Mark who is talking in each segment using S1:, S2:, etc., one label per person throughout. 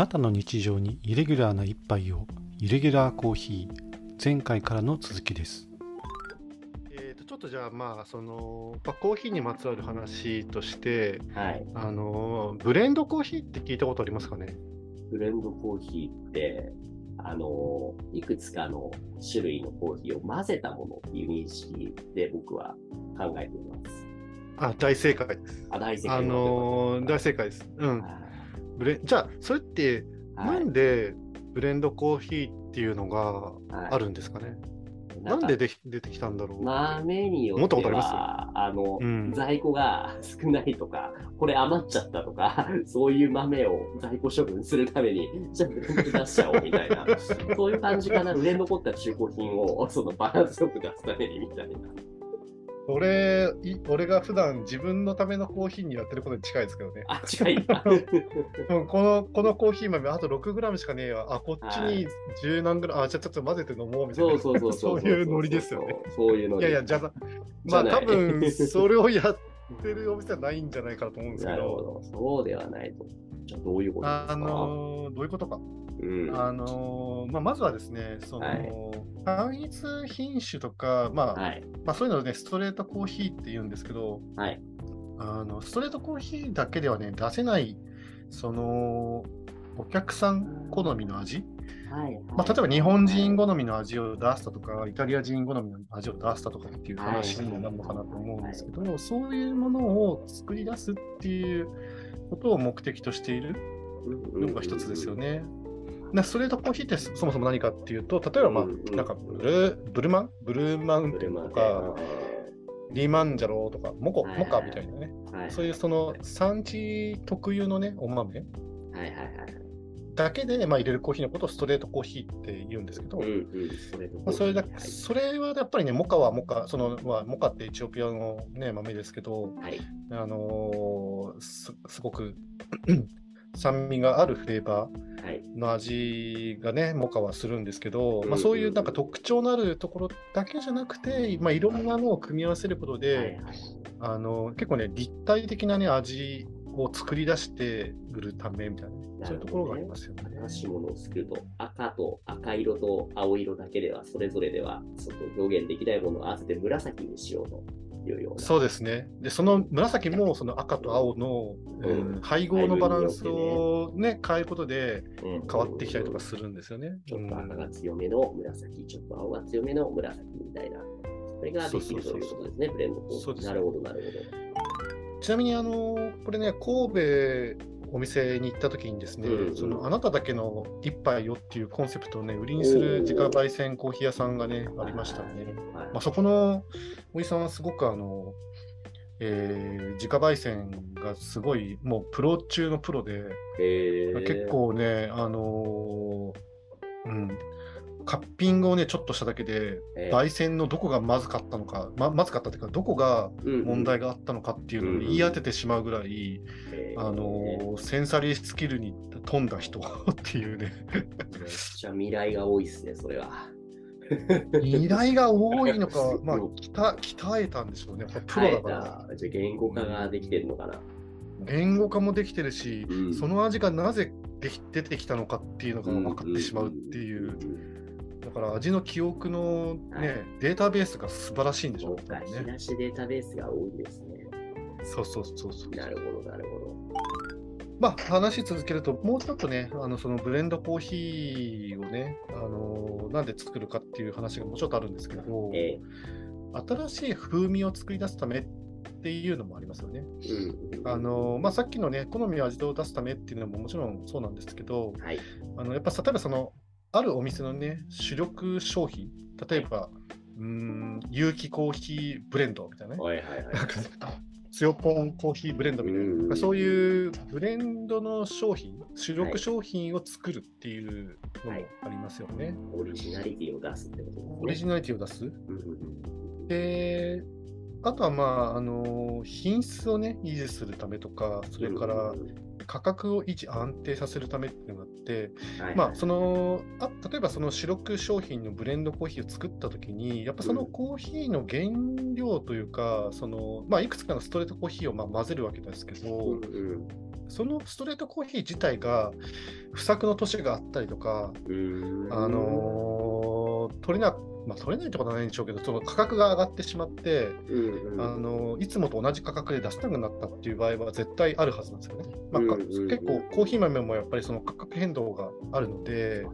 S1: なたの日常にイレギュラーな一杯をイレギュラーコーヒー前回からの続きです。えーとちょっとじゃあまあその、まあ、コーヒーにまつわる話として
S2: はい。
S1: あのブレンドコーヒーって聞いたことありますかね？
S2: ブレンドコーヒーって、あの、いくつかの種類のコーヒーを混ぜたものっていう認識で僕は考えています。
S1: あ大正解です。
S2: あ、大正解
S1: あのー大正解です。うんブレじゃあそれってなんでブレンドコーヒーっていうのがあるんですかね、なんで
S2: で
S1: 出てきたんだろう？
S2: 豆によって
S1: 思ったことあります？
S2: は、あの、
S1: うん。
S2: 在庫が 少ないとか、これ余っちゃったとか、そういう豆を在庫処分するために、じゃあブレンド出しちゃおうみたいな、そういう感じかな。売れ残った中古品をそのバランスよく出すためにみたいな。
S1: 俺い俺が普段自分のためのコーヒーにやってることに近いですけどね。
S2: あ、近い。
S1: うんこのこのコーヒー豆あと 6g しかねえわ。あ、こっちに10何グラム、あ、じゃあちょっと混ぜて飲もうみたいな。
S2: そうそうそうそう。
S1: いうノリですよね。。
S2: そういうノリ。
S1: いやいや、じゃあ、
S2: じ
S1: まあ多分それをやってるお店はないんじゃないかなと思うんですけど。
S2: なるほど。そうではないと。どういうことですか？
S1: あのーどういうことか？
S2: うん。
S1: あのーまあ、まずはですね、その、
S2: はい
S1: 単一品種とか、まあ、
S2: はい。
S1: まあ、そういうのをね、ストレートコーヒーって言うんですけど、
S2: はい。
S1: あのストレートコーヒーだけではね、出せない、その、お客さん好みの味、
S2: はい。
S1: まあ、例えば日本人好みの味を出したとか、イタリア人好みの味を出したとかっていう話にもなるのかなと思うんですけど、そういうものを作り出すっていうことを目的としているのが一つですよね。なストレートコーヒーってそもそも何かっていうと、例えば、まあなんかブルブルマン？ブルーマウンテンとか、リーマンジャローとか、モコ
S2: はい
S1: モカみたいなね、
S2: はい。
S1: そういうその産地特有のね、お豆。
S2: はいはいはい。
S1: だけで、まあ、入れるコーヒーのことをストレートコーヒーって言うんですけど、
S2: うんうん。それ
S1: まあ、それだ
S2: はい
S1: それはやっぱりね、モカはモカ、そのまあ、モカってエチオピアの、ね、豆ですけど、
S2: はい。
S1: あのーすすごく 酸味があるフレーバー
S2: はい。
S1: の味がね、モカはするんですけど、まあ、
S2: うん
S1: そういうなんか特徴のあるところだけじゃなくて、まあ、いろんなのを組み合わせることで、
S2: はいはい。
S1: あの結構ね、立体的な、ね、味を作り出して売るためみたいなね、そういうところがありますよね。
S2: 新しいものを作ると、赤と赤色と青色だけでは、それぞれでは、ちょっと表現できないものを合わせて紫にしようというような。
S1: そうですね。で、その紫もその赤と青の、
S2: うん
S1: うん配合のバランスをね、変えることで
S2: うん
S1: 変わってきたりとかするんですよね。
S2: ちょっと赤が
S1: うん
S2: 強めの紫、ちょっと青が強めの紫みたいな。それができるということですね、ブレンドなるほど、なる
S1: ちなみに、あの、これね、神戸お店に行った時にですね、
S2: うんうん
S1: そのあなただけの一杯よっていうコンセプトをね、売りにする自家焙煎コーヒー屋さんがね。ありましたね。
S2: はい。
S1: まあ、そこのおじさんはすごくあの、えー自家焙煎がすごいもうプロ中のプロで、
S2: へー
S1: 結、構ね、あのーうん、カッピングをね、ちょっとしただけで、
S2: えー
S1: 焙煎のどこがまずかったのか、ままずかったというか、どこが問題
S2: が、
S1: があったのかっていうのを言い当ててしまうぐらい、
S2: へー
S1: あのーセンサリースキルに富んだ人 っていうね、
S2: めっちゃ未来が多いですね、それは。
S1: 依頼が多いのか まあ、鍛鍛えたんでしょうね、やっぱプロだから。
S2: ら。じゃあ言語化ができてるのかな。
S1: 言語化もできてるし、
S2: うん
S1: その味がなぜでき出てきたのかっていうのが分かってしまうっていう、
S2: ん。
S1: だから味の記憶の、ね
S2: はい
S1: データベースが素晴らしいんでしょ
S2: そう
S1: ね。
S2: 東データベースが多いですね。
S1: そうそうそうそう。
S2: なるほど、なるほど。
S1: まあ話続けると、もうちょっとね、あのそのブレンドコーヒーをね、あのなんで作るかっていう話がもうちょっとあるんですけど、
S2: え
S1: 新しい風味を作り出すためっていうのもありますよね。
S2: ーうん。
S1: あのまあ、さっきのね、好みの味を出すためっていうのももちろんそうなんですけど、
S2: はい。
S1: あのやっぱ例えばその、あるお店のね、主力商品、例えば、うーん、有機コーヒーブレンドみたいなね、
S2: はいはいはい。
S1: なんか強ポンコーヒーブレンドみたい
S2: うん
S1: な、そういうブレンドの商品、主力商品を作るっていうのもありますよね。
S2: オリジナリティを出すってことですね。
S1: オリジナリティを出す。
S2: うんうん
S1: で、あとはまあ、あの品質をね、維持するためとか、それから価格を維持、安定させるためっていうのがあって、
S2: はい。
S1: まあ、そのあ例えばその主力商品のブレンドコーヒーを作ったときに、やっぱそのコーヒーの原料というか、そのまあ、いくつかのストレートコーヒーをまあ混ぜるわけですけど、
S2: うんうん。
S1: そのストレートコーヒー自体が不作の年があったりとか、あのー、取れなまあ、取れないってことはないんでしょうけど、その価格が上がってしまって、うんうん、あのいつもと同じ価格で出せなくなったっていう場合は絶対あるはずなんですよね。まあ、うんうんうん、結構コーヒー豆もやっぱりその価格変動があるので、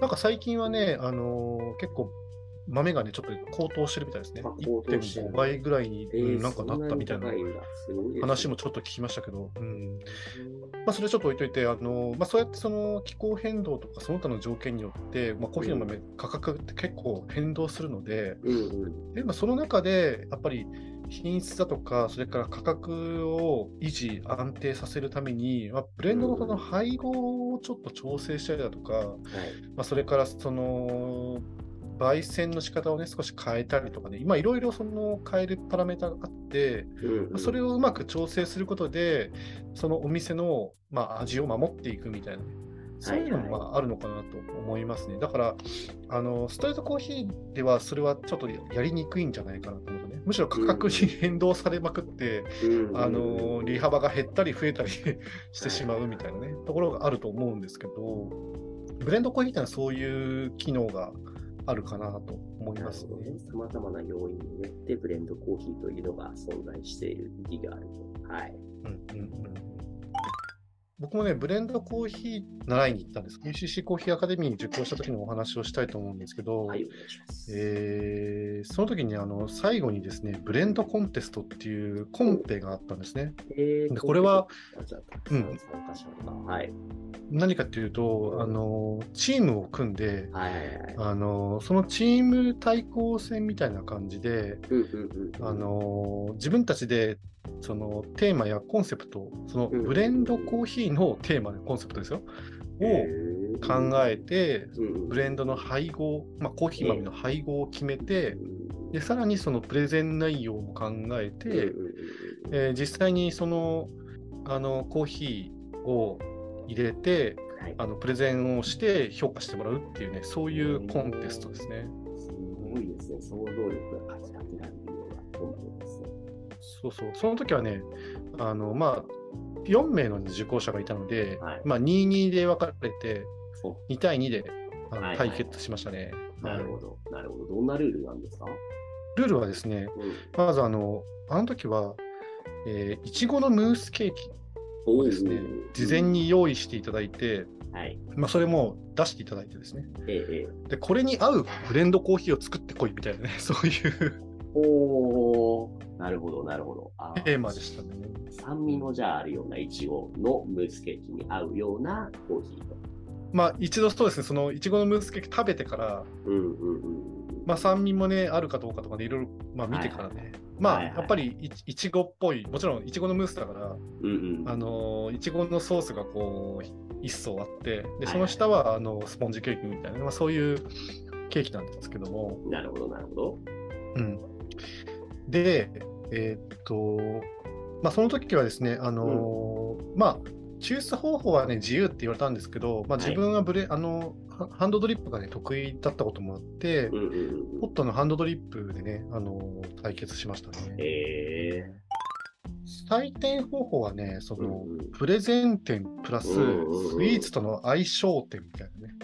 S1: なんか最近はね、あのー、結構豆がね、ちょっと高騰してるみたいですね。1.5倍ぐらいに、えー、なんかなったみたいな話もちょっと聞きましたけど、うん。まあ、それちょっと置いといて、あのまあ、そうやってその気候変動とかその他の条件によって、まあ、コーヒーの豆、価格って結構変動するので、うんうん、でまあ、その中でやっぱり品質だとか、それから価格を維持、安定させるために、まあ、ブレンドのその配合をちょっと調整したりだとか、うん。まあ、それからその焙煎の仕方をね、少し変えたりとかね、今いろいろその変えるパラメータがあって、うんうん、それをうまく調整することで、そのお店の、まあ、味を守っていくみたいな、ね、そういうのもまああるのかなと思いますね。はいはい、だからあの、ストレートコーヒーではそれはちょっとやりにくいんじゃないかなと思うとね、むしろ価格に変動されまくって、うん、あの利幅が減ったり増えたりしてしまうみたいなね、ところがあると思うんですけど、ブレンドコーヒーってのはそういう機能があるかなと思いますね。
S2: さまざまな要因によってブレンドコーヒーというのが存在している意義があると。はい。うんうんうん
S1: 僕もね、ブレンドコーヒー習いに行ったんです。UCC コーヒーアカデミーに受講した時のお話をしたいと思うんですけど、はい、えー、その時にあの最後にですね、ブレンドコンテストっていうコンペがあったんですね。えー、でこれは、うん、はい、何かっていうと、あのチームを組んで、はいはいはい、あのそのチーム対抗戦みたいな感じで、あの自分たちでそのテーマやコンセプト、そのブレンドコーヒーのテーマでコンセプトですよ、を考えて、ブレンドの配合、まあ、コーヒー豆の配合を決めて、でさらにそのプレゼン内容も考えて、えー、実際にそのあのコーヒーを入れて、あのプレゼンをして評価してもらうっていうね、そういうコンテストですね。
S2: すごいですね、想像力がかきたてられるようなコンテですね。
S1: そうそう、その時はね、あのまあ、4名の受講者がいたので、はい、まあ、2-2で分かれて、2対2であの対決しましたね。
S2: なるほど、なるほど。どんなルールなんですか？
S1: ルールはですね、うん、まずあの、あの時は、えー、いちごのムースケーキをですね、事前に用意していただいて、はい。まあ、それも出していただいてですね、ええ、でこれに合うブレンドコーヒーを作ってこいみたいなね、そういう。
S2: おなるほど、なるほど。
S1: テーマでしたね。
S2: 酸味もじゃああるようないちごのムースケーキに合うようなコーヒーと。
S1: まあ一度そうですね、そのいちごのムースケーキ食べてから、うんうんうん、まあ酸味もね、あるかどうかとかでいろいろまあ見てからね、はいはい、まあやっぱりいちごっぽい、もちろんいちごのムースだから、うんうん、あのいちごのソースがこう一層あって、でその下はあのスポンジケーキみたいな、まあ、そういうケーキなんですけども。
S2: なるほど、なるほど。
S1: うん、で、えー、っと、まあ、その時はですね、あのーうん、まあ、抽出方法はね、自由って言われたんですけど、まあ、自分はブレ、はい、あの、ハンドドリップがね、得意だったこともあって、うんうん、ホットのハンドドリップでね、あのー、対決しましたね。えー採点方法はね、その、うん、プレゼン点プラススイーツとの相性点みたいなね。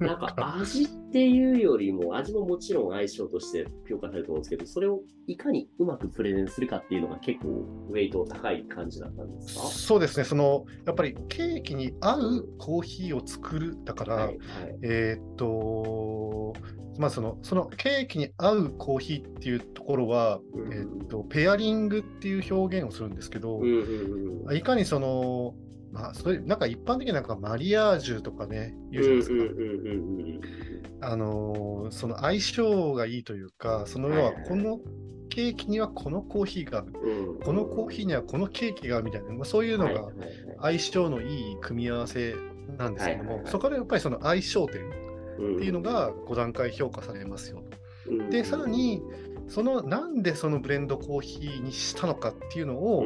S2: なんか 味っていうよりも、味ももちろん相性として評価されると思うんですけど、それをいかにうまくプレゼンするかっていうのが結構ウェイト高い感じだったんですか？
S1: そうですね、そのやっぱりケーキに合うコーヒーを作るだから、はいはい、えー、っと、まあ、そのそのケーキに合うコーヒーっていうところは、うん、えー、っとペアリングっていう表現をするんですけど、うんうんうん、いかにそのまあ、それ、なんか一般的になんかマリアージュとかね、言うじゃないですか。あのー、その相性がいいというか、その要はこのケーキにはこのコーヒーが、このコーヒーにはこのケーキがみたいな、まあ、そういうのが相性のいい組み合わせなんですけども、そこでやっぱりその相性点っていうのが5段階評価されますよと。で、さらに、そのなんでそのブレンドコーヒーにしたのかっていうのを、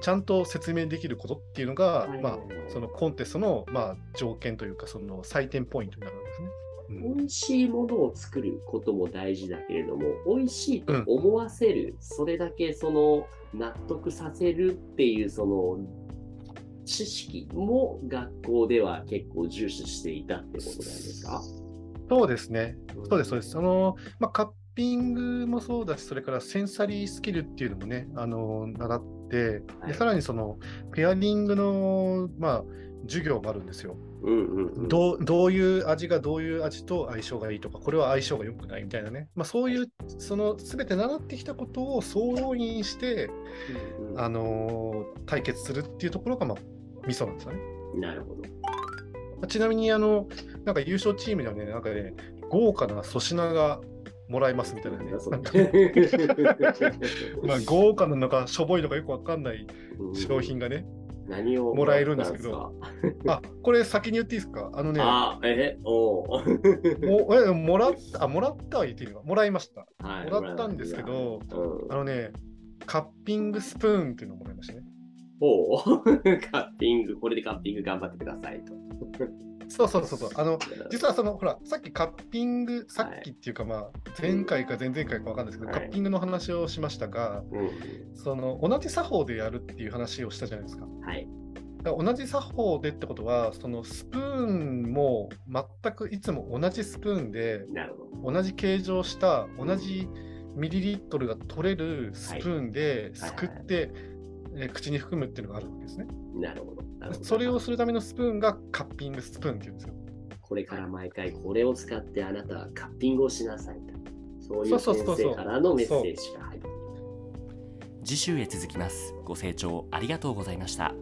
S1: ちゃんと説明できることっていうのが、まあ、そのコンテストの、まあ、条件というか、その採点ポイントになるんですね。
S2: うん、美味しいものを作ることも大事だけれども、美味しいと思わせる、うん、それだけその納得させるっていうその知識も学校では結構重視していたってことなんですか？
S1: そうですね。そうです、そうです。その、まあ、カッピングもそうだし、それからセンサリースキルっていうのもね、あの、習って、
S2: はい
S1: でさらにその、ペアリングの、まあ、授業もあるんですよ。
S2: うんうんうん。
S1: どうどういう味がどういう味と相性がいいとか、これは相性が良くないみたいなね、まあ、そういう、その全て習ってきたことを総動員して、
S2: うんうん
S1: あのー対決するっていうところが、まあ、ミソなんですよね。
S2: なるほど。
S1: まあちなみに、あの、なんか優勝チームではね、なんかね、豪華な粗品がもらえますみたいなね。まあ、豪華なのか、しょぼいのかよくわかんない商品がね。
S2: 何を
S1: もらえるんですけどあ、これ先に言っていいですか？あのね、
S2: あ、え、おう
S1: もえもらった、あ、もらったは言っていいのか？もらいました。
S2: はい
S1: もらったんですけど、
S2: うん、
S1: あのね、カッピングスプーンっていうのをもらいましたね。
S2: おう カッピング、これでカッピング頑張ってくださいと。
S1: そうそうそうそう。あの、実はその、ほら、さっきカッピング、さ
S2: はい
S1: っきっていうか、まあ、前回か前々回かわかんないですけど、
S2: はい
S1: カッピングの話をしましたが、
S2: うん
S1: その、同じ作法でやるっていう話をしたじゃないですか。
S2: はい。
S1: 同じ作法でってことは、そのスプーンも全くいつも同じスプーンで。同じ形状した、同じミリリットルが取れるスプーンで
S2: はい
S1: すくって、えー口に含むっていうのがあるわけですね。
S2: なるほど。なるほど
S1: それをするためのスプーンがカッピングスプーンっていうんですよ。
S2: これから毎回これを使ってあなたはカッピングをしなさいと。そういう先生からのメッセージが入っている。
S3: 次週へ続きますご清聴ありがとうございました